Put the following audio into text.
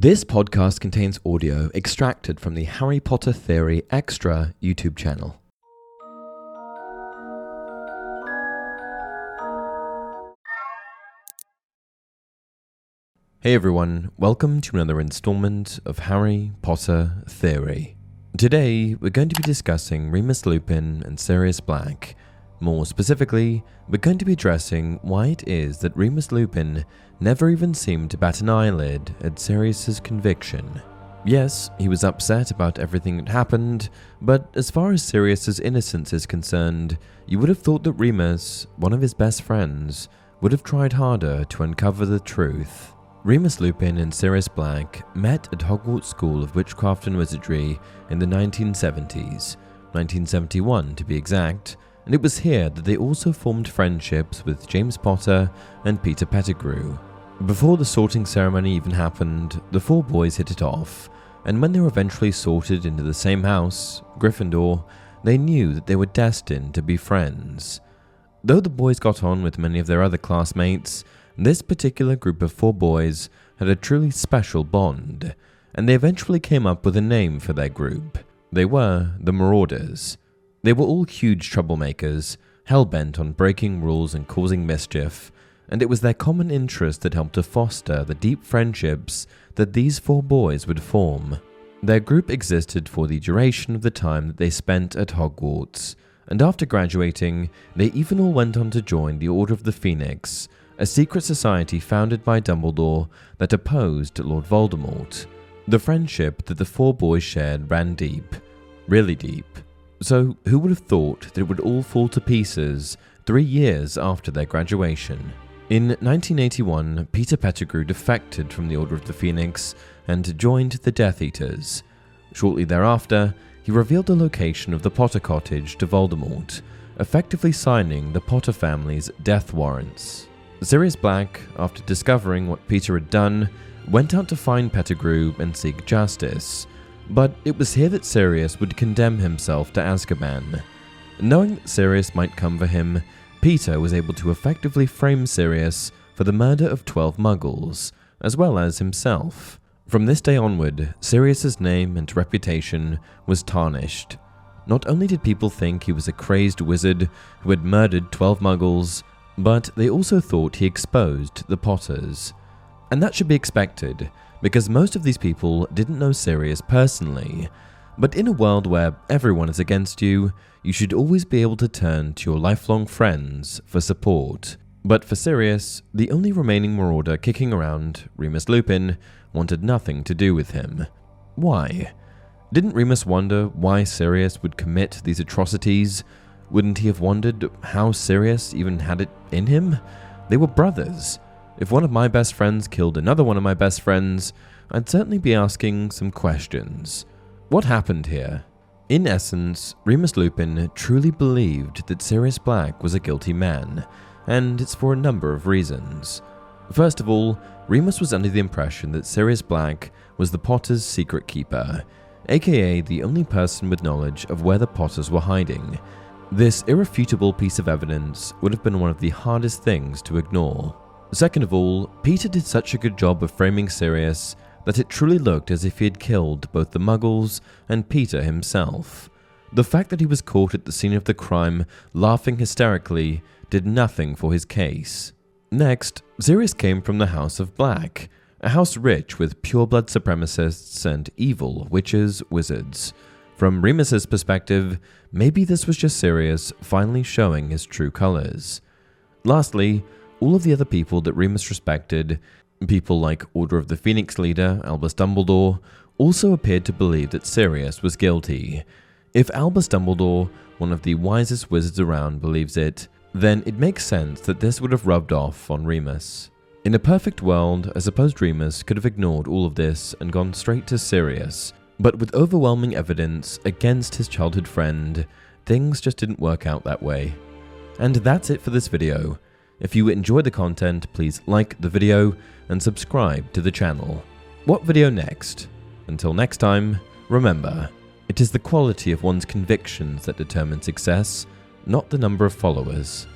This podcast contains audio extracted from the Harry Potter Theory Extra YouTube channel. Hey everyone, welcome to another installment of Harry Potter Theory. Today, we're going to be discussing Remus Lupin and Sirius Black. More specifically, we're going to be addressing why it is that Remus Lupin never even seemed to bat an eyelid at Sirius's conviction. Yes, he was upset about everything that happened, but as far as Sirius's innocence is concerned, you would have thought that Remus, one of his best friends, would have tried harder to uncover the truth. Remus Lupin and Sirius Black met at Hogwarts School of Witchcraft and Wizardry in the 1970s, 1971 to be exact, and it was here that they also formed friendships with James Potter and Peter Pettigrew. Before the sorting ceremony even happened, the four boys hit it off, and when they were eventually sorted into the same house, Gryffindor, they knew that they were destined to be friends. Though the boys got on with many of their other classmates, this particular group of four boys had a truly special bond, and they eventually came up with a name for their group. They were the Marauders. They were all huge troublemakers, hell bent on breaking rules and causing mischief, and it was their common interest that helped to foster the deep friendships that these four boys would form. Their group existed for the duration of the time that they spent at Hogwarts, and after graduating, they even all went on to join the Order of the Phoenix, a secret society founded by Dumbledore that opposed Lord Voldemort. The friendship that the four boys shared ran deep, really deep. So, who would have thought that it would all fall to pieces three years after their graduation? In 1981, Peter Pettigrew defected from the Order of the Phoenix and joined the Death Eaters. Shortly thereafter, he revealed the location of the Potter cottage to Voldemort, effectively signing the Potter family's death warrants. Sirius Black, after discovering what Peter had done, went out to find Pettigrew and seek justice, but it was here that Sirius would condemn himself to Azkaban. Knowing that Sirius might come for him, Peter was able to effectively frame Sirius for the murder of 12 muggles, as well as himself. From this day onward, Sirius's name and reputation was tarnished. Not only did people think he was a crazed wizard who had murdered 12 muggles, but they also thought he exposed the Potters. And that should be expected, because most of these people didn't know Sirius personally, but in a world where everyone is against you, you should always be able to turn to your lifelong friends for support. But for Sirius, the only remaining marauder kicking around, Remus Lupin, wanted nothing to do with him. Why? Didn't Remus wonder why Sirius would commit these atrocities? Wouldn't he have wondered how Sirius even had it in him? They were brothers. If one of my best friends killed another one of my best friends, I'd certainly be asking some questions. What happened here? In essence, Remus Lupin truly believed that Sirius Black was a guilty man, and it's for a number of reasons. First of all, Remus was under the impression that Sirius Black was the Potters' secret keeper, aka the only person with knowledge of where the Potters were hiding. This irrefutable piece of evidence would have been one of the hardest things to ignore. Second of all, Peter did such a good job of framing Sirius that it truly looked as if he had killed both the muggles and Peter himself. The fact that he was caught at the scene of the crime laughing hysterically did nothing for his case. Next, Sirius came from the House of Black, a house rich with pureblood supremacists and evil witches, wizards. From Remus's perspective, maybe this was just Sirius finally showing his true colors. Lastly, all of the other people that Remus respected People like Order of the Phoenix leader, Albus Dumbledore, also appeared to believe that Sirius was guilty. If Albus Dumbledore, one of the wisest wizards around, believes it, then it makes sense that this would have rubbed off on Remus. In a perfect world, I suppose Remus could have ignored all of this and gone straight to Sirius. But with overwhelming evidence against his childhood friend, things just didn't work out that way. And that's it for this video. If you enjoyed the content, please like the video and subscribe to the channel. What video next? Until next time, remember, it is the quality of one's convictions that determine success, not the number of followers.